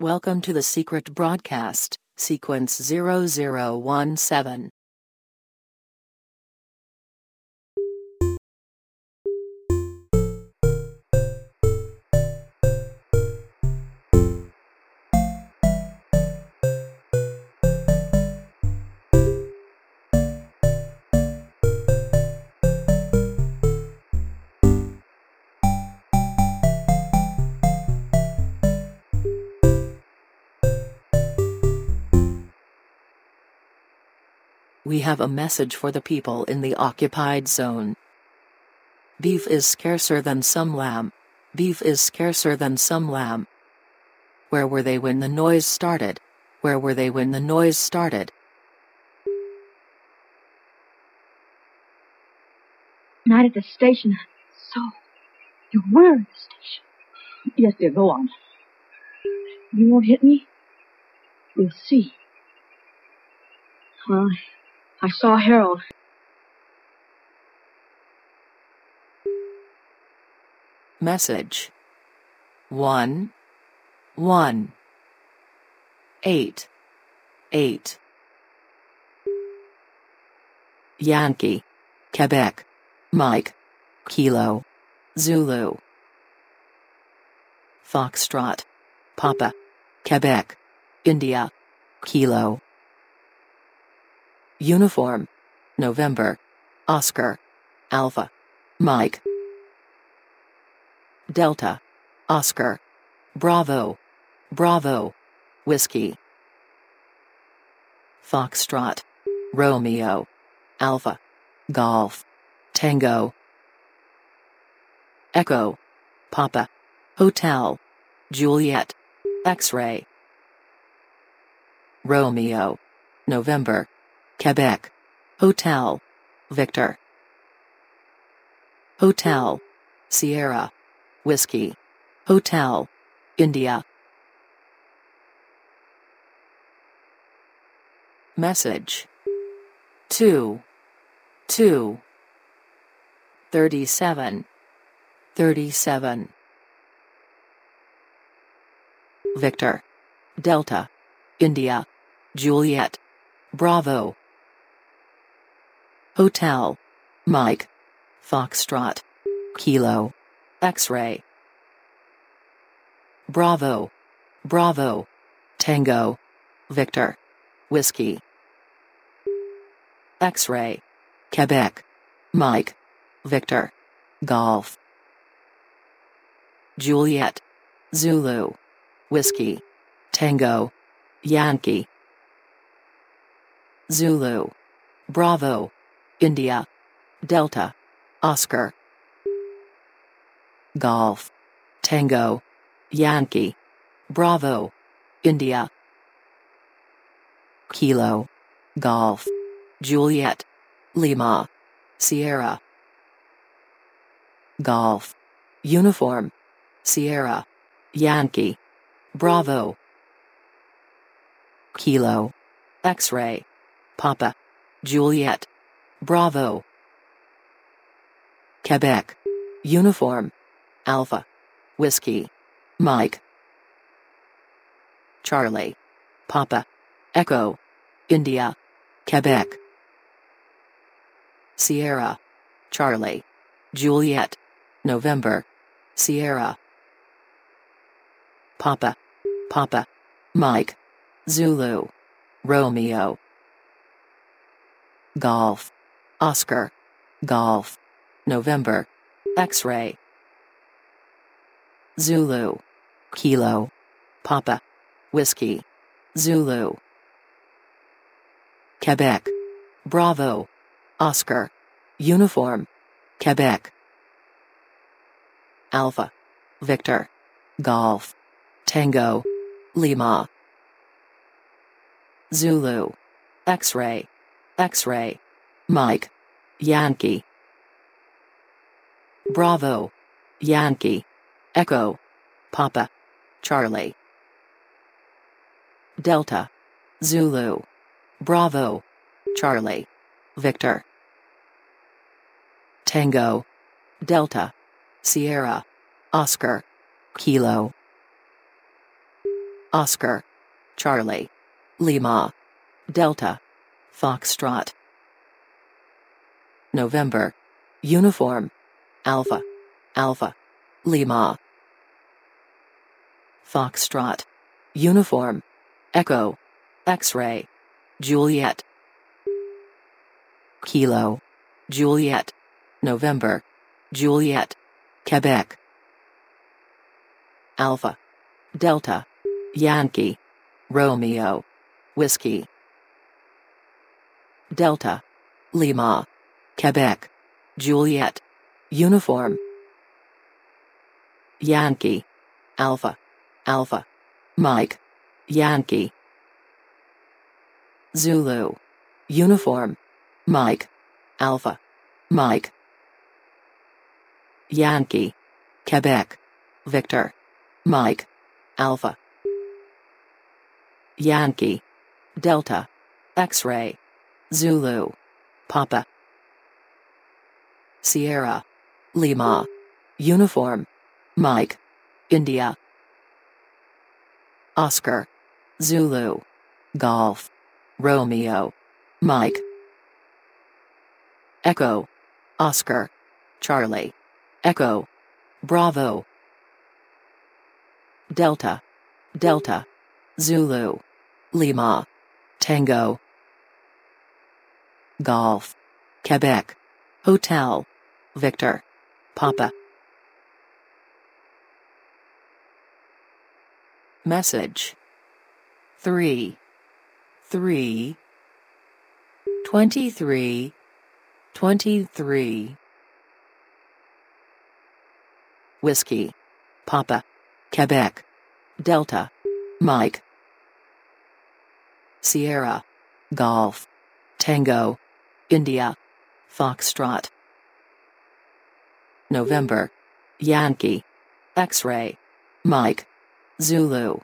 Welcome to the secret broadcast, sequence 0017. We have a message for the people in the occupied zone. Beef is scarcer than some lamb. Beef is scarcer than some lamb. Where were they when the noise started? Where were they when the noise started? Not at the station. So, you were at the station. Yes, dear, go on. You won't hit me? We'll see. Well, I saw Harold. Message. 1 1 8 8 Yankee. Quebec. Mike. Kilo. Zulu. Foxtrot. Papa. Quebec. India. Kilo Uniform. November. Oscar. Alpha. Mike. Delta. Oscar. Bravo. Bravo. Whiskey. Foxtrot. Romeo. Alpha. Golf. Tango. Echo. Papa. Hotel. Juliet. X-ray. Romeo. November Quebec. Hotel. Victor. Hotel. Sierra. Whiskey. Hotel. India. Message. 2 2 37 37 Victor. Delta. India. Juliet. Bravo Hotel. Mike. Foxtrot. Kilo. X-ray. Bravo. Bravo. Tango. Victor. Whiskey. X-ray. Quebec. Mike. Victor. Golf. Juliet. Zulu. Whiskey. Tango. Yankee. Zulu. Bravo India. Delta. Oscar. Golf. Tango. Yankee. Bravo. India. Kilo. Golf. Juliet. Lima. Sierra. Golf. Uniform. Sierra. Yankee. Bravo. Kilo. X-ray. Papa. Juliet Bravo. Quebec. Uniform. Alpha. Whiskey. Mike. Charlie. Papa. Echo. India. Quebec. Sierra. Charlie. Juliet. November. Sierra. Papa. Papa. Mike. Zulu. Romeo. Golf Oscar Golf November X-ray Zulu Kilo Papa Whiskey Zulu Quebec Bravo Oscar Uniform Quebec Alpha Victor Golf Tango Lima Zulu X-ray X-ray Mike Yankee. Bravo. Yankee. Echo. Papa. Charlie. Delta. Zulu. Bravo. Charlie. Victor. Tango. Delta. Sierra. Oscar. Kilo. Oscar. Charlie. Lima. Delta. Foxtrot. November. Uniform. Alpha. Alpha. Lima. Foxtrot. Uniform. Echo. X-ray. Juliet. Kilo. Juliet. November. Juliet. Quebec. Alpha. Delta. Yankee. Romeo. Whiskey. Delta. Lima. Quebec. Juliet. Uniform. Yankee. Alpha. Alpha. Mike. Yankee. Zulu. Uniform. Mike. Alpha. Mike. Yankee. Quebec. Victor. Mike. Alpha. Yankee. Delta. X-ray. Zulu. Papa. Sierra. Lima. Uniform. Mike. India. Oscar. Zulu. Golf. Romeo. Mike. Echo. Oscar. Charlie. Echo. Bravo. Delta. Delta. Zulu. Lima. Tango. Golf. Quebec. Hotel. Victor. Papa. Message. 3 3 23 23 Whiskey. Papa. Quebec. Delta. Mike. Sierra. Golf Tango. India Foxtrot. November. Yankee. X-ray. Mike. Zulu.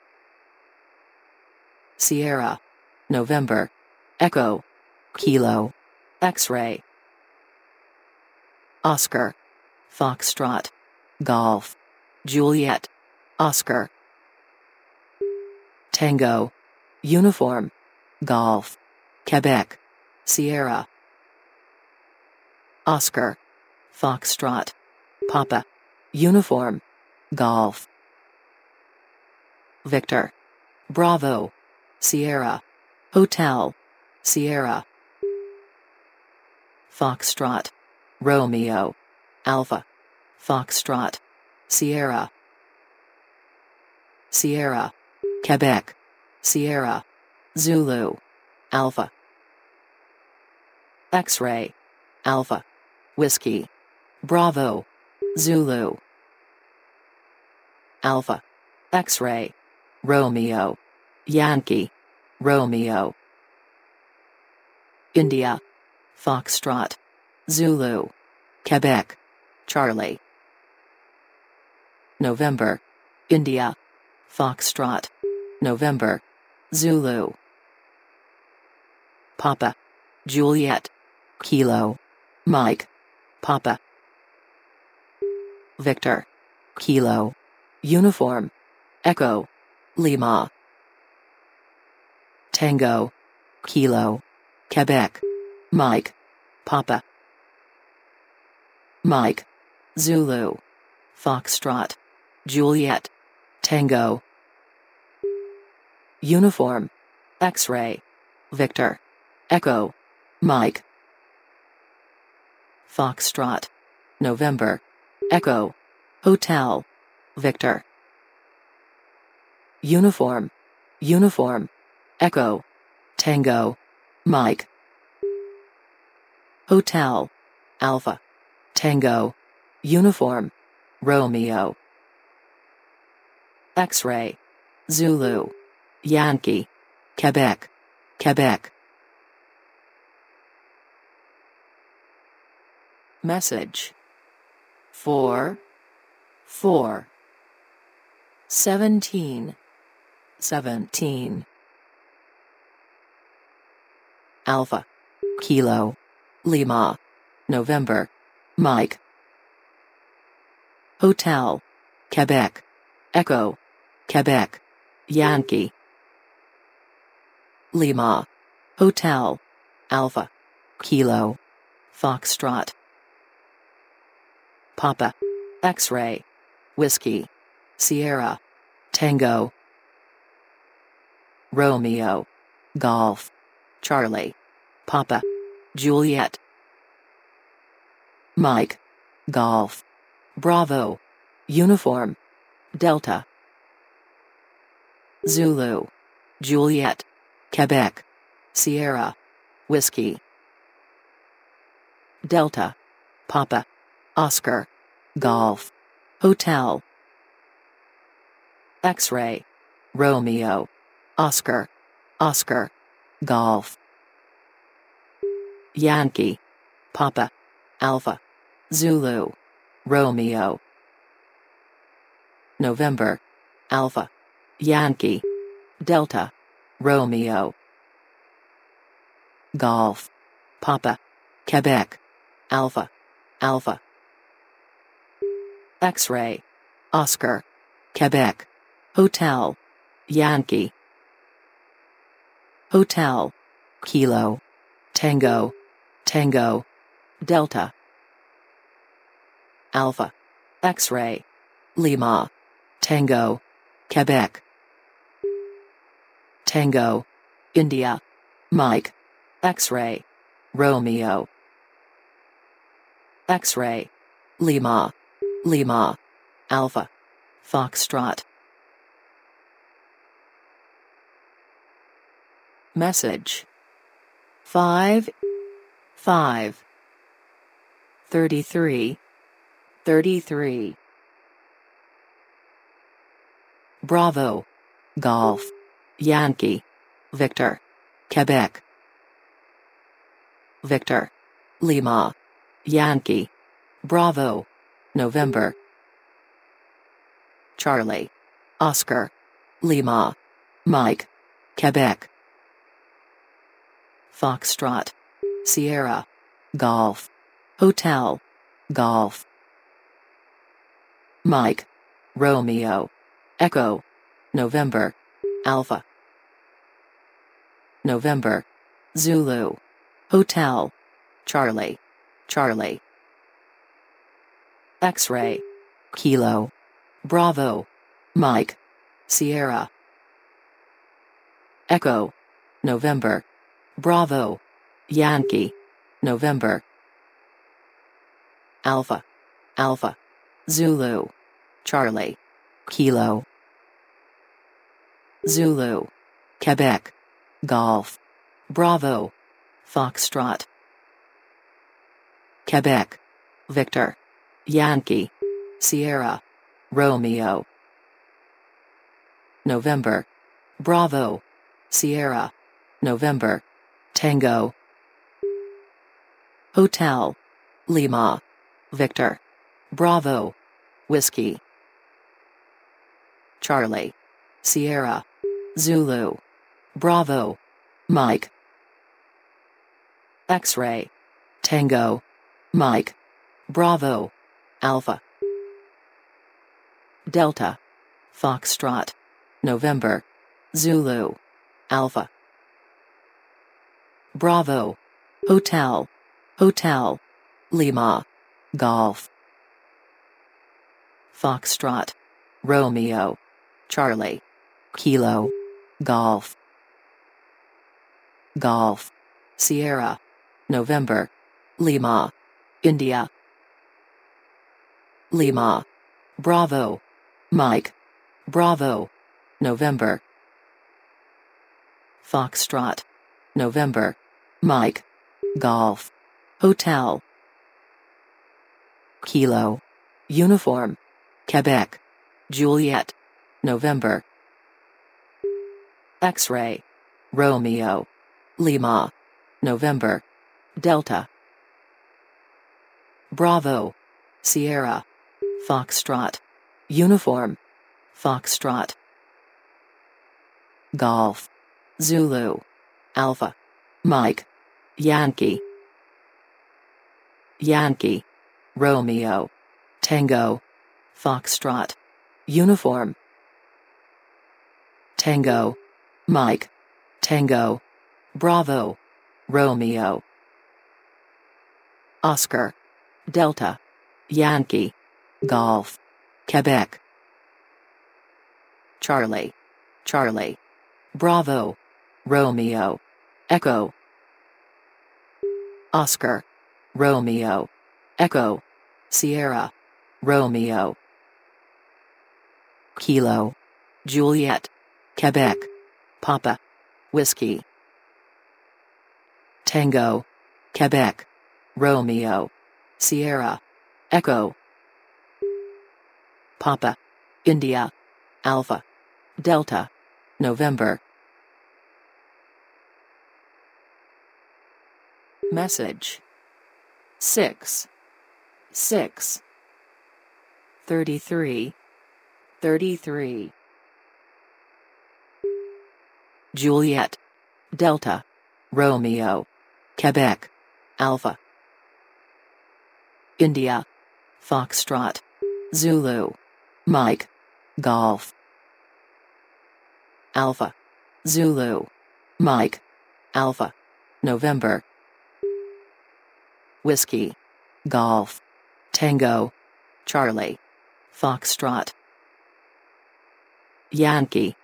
Sierra. November. Echo. Kilo. X-ray. Oscar. Foxtrot. Golf. Juliet. Oscar. Tango. Uniform. Golf. Quebec. Sierra Oscar Foxtrot Papa Uniform Golf Victor Bravo Sierra Hotel Sierra Foxtrot Romeo Alpha Foxtrot Sierra Sierra Quebec Sierra Zulu Alpha X-ray Alpha Whiskey. Bravo. Zulu. Alpha. X-ray. Romeo. Yankee. Romeo. India. Foxtrot. Zulu. Quebec. Charlie. November. India. Foxtrot. November. Zulu. Papa. Juliet. Kilo. Mike Papa. Victor. Kilo. Uniform. Echo. Lima. Tango. Kilo. Quebec. Mike. Papa. Mike. Zulu. Foxtrot. Juliet. Tango. Uniform. X-ray. Victor. Echo. Mike Foxtrot. November. Echo. Hotel. Victor. Uniform. Uniform. Echo. Tango. Mike. Hotel. Alpha. Tango. Uniform. Romeo. X-ray. Zulu. Yankee. Quebec. Quebec Message. 4 4 17 17 Alpha. Kilo. Lima. November. Mike. Hotel. Quebec. Echo. Quebec. Yankee. Lima. Hotel. Alpha. Kilo. Foxtrot. Papa. X-ray. Whiskey. Sierra. Tango. Romeo. Golf. Charlie. Papa. Juliet. Mike. Golf. Bravo. Uniform. Delta. Zulu. Juliet. Quebec. Sierra. Whiskey. Delta. Papa. Oscar. Golf. Hotel. X-ray. Romeo. Oscar. Oscar. Golf. Yankee. Papa. Alpha. Zulu. Romeo. November. Alpha. Yankee. Delta. Romeo. Golf. Papa. Quebec. Alpha. Alpha. X-ray. Oscar. Quebec. Hotel. Yankee. Hotel. Kilo. Tango. Tango. Delta. Alpha. X-ray. Lima. Tango. Quebec. Tango. India. Mike. X-ray. Romeo. X-ray. Lima. Lima. Alpha. Foxtrot. Message. 5 5 33 33 Bravo. Golf. Yankee. Victor. Quebec. Victor. Lima. Yankee. Bravo. November. Charlie. Oscar. Lima. Mike. Quebec. Foxtrot. Sierra. Golf. Hotel. Golf. Mike. Romeo. Echo. November. Alpha. November. Zulu. Hotel. Charlie. Charlie. X-ray. Kilo. Bravo. Mike. Sierra. Echo. November. Bravo. Yankee. November. Alpha. Alpha. Zulu. Charlie. Kilo. Zulu. Quebec. Golf. Bravo. Foxtrot. Quebec. Victor. Yankee. Sierra. Romeo. November. Bravo. Sierra. November. Tango. Hotel. Lima. Victor. Bravo. Whiskey. Charlie. Sierra. Zulu. Bravo. Mike. X-ray. Tango. Mike. Bravo. Alpha. Delta. Foxtrot. November. Zulu. Alpha. Bravo. Hotel. Hotel. Lima. Golf. Foxtrot. Romeo. Charlie. Kilo. Golf. Golf. Sierra. November. Lima. India. Lima. Bravo. Mike. Bravo. November. Foxtrot. November. Mike. Golf. Hotel. Kilo. Uniform. Quebec. Juliet. November. X-ray. Romeo. Lima. November. Delta. Bravo. Sierra. Foxtrot. Uniform. Foxtrot. Golf. Zulu. Alpha. Mike. Yankee. Yankee. Romeo. Tango. Foxtrot. Uniform. Tango. Mike. Tango. Bravo. Romeo. Oscar. Delta. Yankee. Golf. Quebec. Charlie. Charlie. Bravo. Romeo. Echo. Oscar. Romeo. Echo. Sierra. Romeo. Kilo. Juliet. Quebec. Papa. Whiskey. Tango. Quebec. Romeo. Sierra. Echo. Papa. India. Alpha. Delta. November. Message. 6 6 33 33 Juliet. Delta. Romeo. Quebec. Alpha. India. Foxtrot. Zulu Mike Golf Alpha Zulu Mike Alpha November Whiskey. Golf. Tango. Charlie. Foxtrot. Yankee.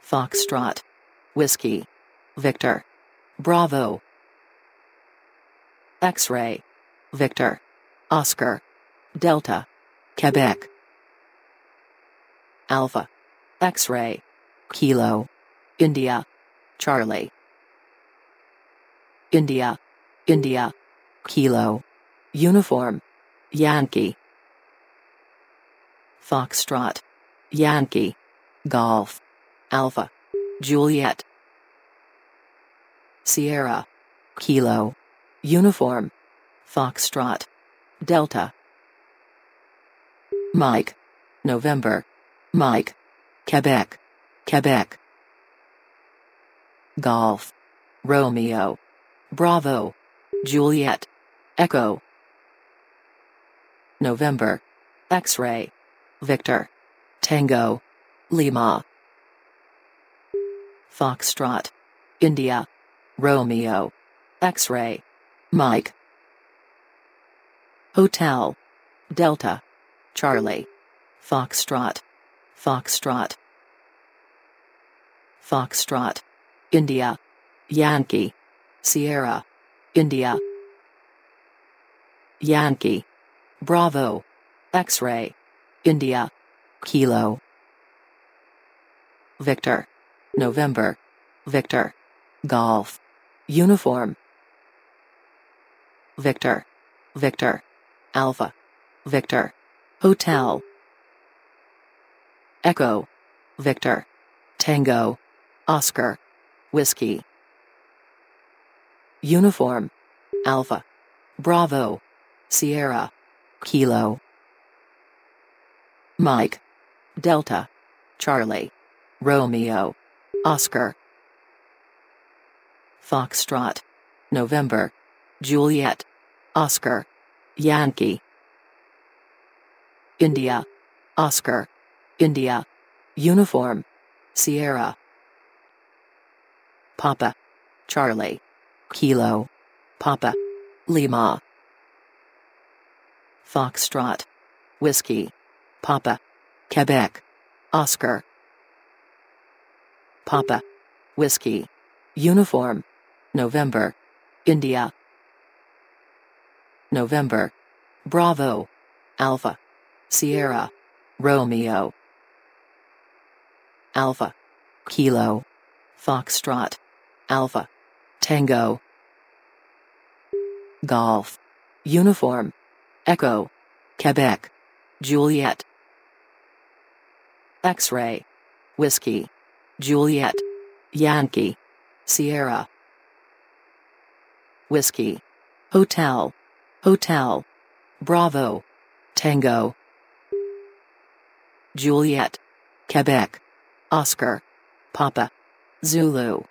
Foxtrot. Whiskey. Victor. Bravo. X-ray. Victor. Oscar. Delta. Quebec. Alpha. X-ray. Kilo. India. Charlie. India. India. Kilo. Uniform. Yankee. Foxtrot. Yankee. Golf. Alpha. Juliet. Sierra. Kilo. Uniform. Foxtrot. Delta. Mike. November. Mike. Quebec. Quebec. Golf. Romeo. Bravo. Juliet. Echo. November. X-ray. Victor. Tango. Lima. Foxtrot. India. Romeo. X-ray. Mike. Hotel. Delta. Charlie. Foxtrot. Foxtrot. Foxtrot. India. Yankee. Sierra. India. Yankee. Bravo. X-ray. India. Kilo. Victor. November. Victor. Golf. Uniform. Victor. Victor. Alpha. Victor. Hotel. Echo. Victor. Tango. Oscar. Whiskey. Uniform. Alpha. Bravo. Sierra. Kilo. Mike. Delta. Charlie. Romeo. Oscar. Foxtrot. November. Juliet. Oscar. Yankee. India. Oscar. India. Uniform. Sierra. Papa. Charlie. Kilo. Papa. Lima. Foxtrot. Whiskey. Papa. Quebec. Oscar. Papa. Whiskey. Uniform. November. India. November. Bravo. Alpha. Sierra. Romeo. Alpha. Kilo. Foxtrot. Alpha. Tango. Golf. Uniform. Echo. Quebec. Juliet. X-ray. Whiskey. Juliet. Yankee. Sierra. Whiskey. Hotel. Hotel. Bravo. Tango. Juliet. Quebec. Oscar. Papa. Zulu.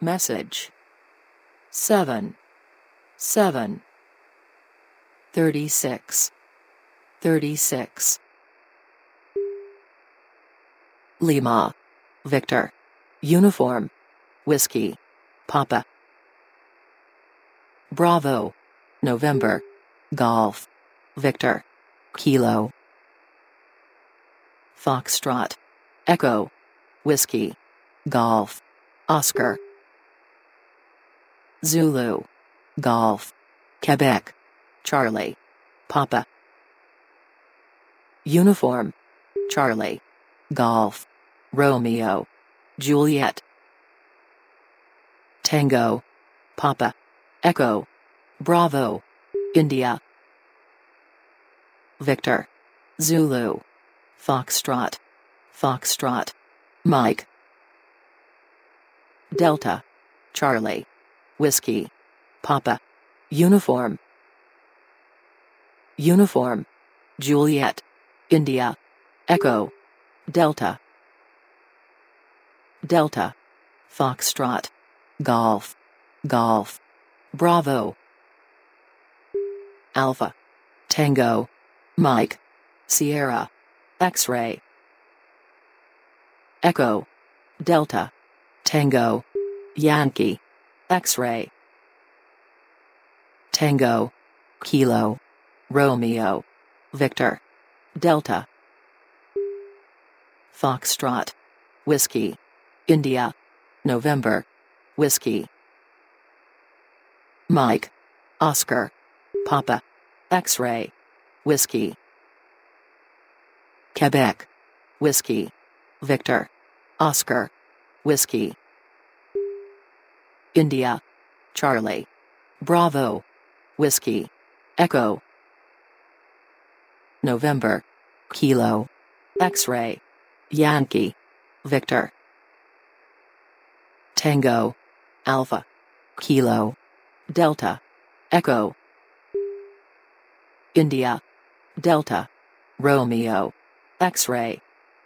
Message 7 7 36 36 Lima. Victor. Uniform. Whiskey. Papa. Bravo. November. Golf. Victor. Kilo. Foxtrot. Echo. Whiskey. Golf. Oscar. Zulu. Golf. Quebec. Charlie. Papa. Uniform. Charlie. Golf. Romeo. Juliet. Tango. Papa. Echo. Bravo. India. Victor. Zulu. Foxtrot. Foxtrot. Mike. Delta. Charlie. Whiskey. Papa. Uniform. Uniform. Juliet. India. Echo. Delta. Delta. Foxtrot. Golf. Golf. Bravo. Alpha. Tango. Mike. Sierra. X-ray. Echo. Delta. Tango. Yankee. X-ray. Tango. Kilo. Romeo. Victor. Delta. Foxtrot. Whiskey. India. November. Whiskey. Mike. Oscar. Papa. X-ray. Whiskey. Quebec. Whiskey. Victor. Oscar. Whiskey. India. Charlie. Bravo. Whiskey. Echo. November. Kilo. X-ray. Yankee. Victor. Tango. Alpha. Kilo. Delta. Echo. India. Delta. Romeo. X-ray.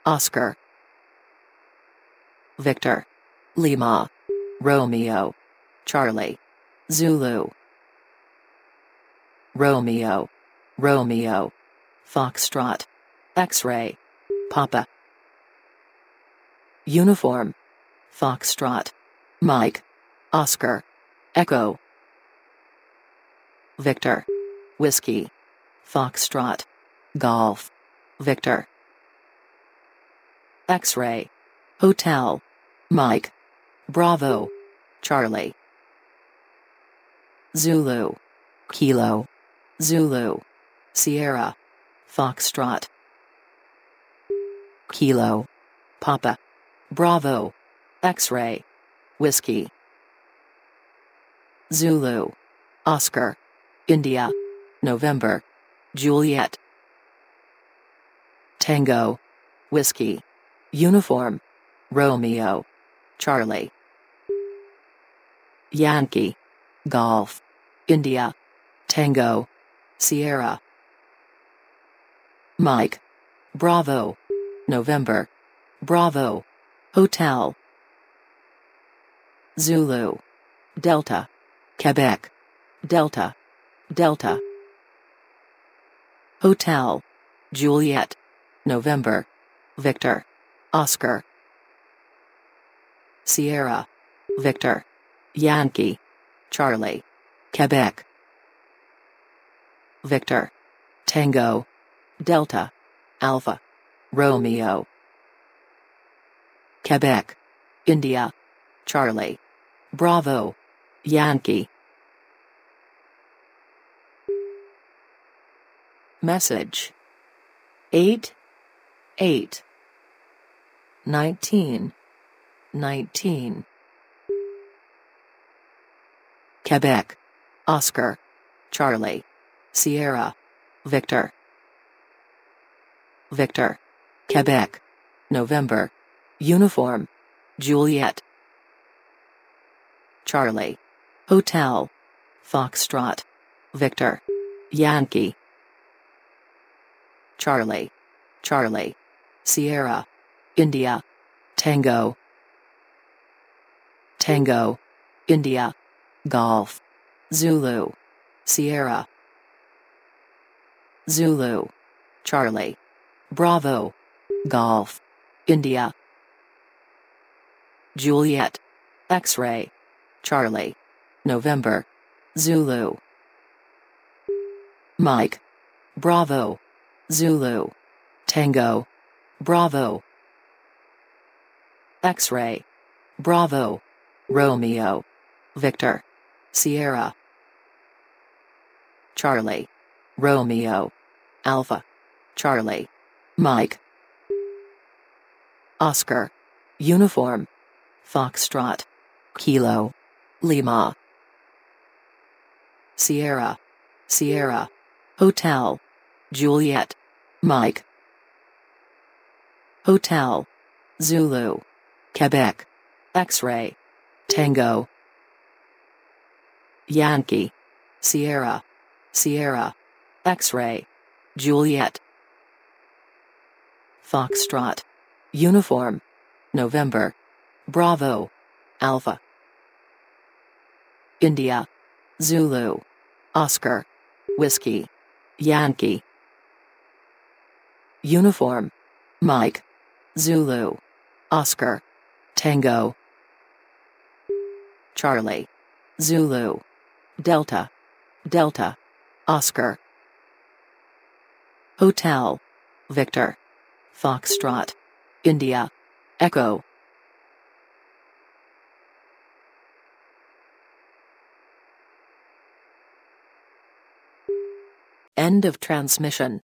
Oscar. Victor. Lima. Romeo. Charlie. Zulu. Romeo. Romeo. Foxtrot. X-ray. Papa. Uniform. Foxtrot. Mike. Oscar. Echo. Victor. Whiskey. Foxtrot. Golf. Victor. X-ray. Hotel. Mike. Bravo. Charlie. Zulu. Kilo. Zulu. Sierra. Foxtrot. Kilo. Papa. Bravo. X-ray. Whiskey. Zulu. Oscar. India. November. Juliet. Tango. Whiskey. Uniform. Romeo. Charlie. Yankee. Golf. India. Tango. Sierra. Mike. Bravo. November. Bravo. Hotel. Zulu. Delta. Quebec. Delta. Delta. Hotel. Juliet. November. Victor. Oscar. Sierra. Victor. Yankee. Charlie. Quebec. Victor. Tango. Delta. Alpha. Romeo. Quebec. India. Charlie. Bravo. Yankee. Message 8 8 19 19 Quebec. Oscar. Charlie. Sierra. Victor. Victor. Quebec. November. Uniform. Juliet. Charlie. Hotel. Foxtrot. Victor. Yankee. Charlie. Charlie. Sierra. India. Tango. Tango. India. Golf. Zulu. Sierra. Zulu. Charlie. Bravo. Golf. India. Juliet. X-ray. Charlie. November. Zulu. Mike. Bravo. Zulu. Tango. Bravo. X-ray. Bravo. Romeo. Victor. Sierra. Charlie. Romeo. Alpha. Charlie. Mike. Oscar. Uniform. Foxtrot. Kilo. Lima. Sierra. Sierra. Hotel. Juliet. Mike. Hotel. Zulu. Quebec. X-ray. Tango. Yankee. Sierra. Sierra. X-ray. Juliet. Foxtrot. Uniform. November. Bravo. Alpha. India. Zulu. Oscar. Whiskey. Yankee. Uniform. Mike. Zulu. Oscar. Tango. Charlie. Zulu. Delta. Delta. Oscar. Hotel. Victor. Foxtrot. India. Echo. End of transmission.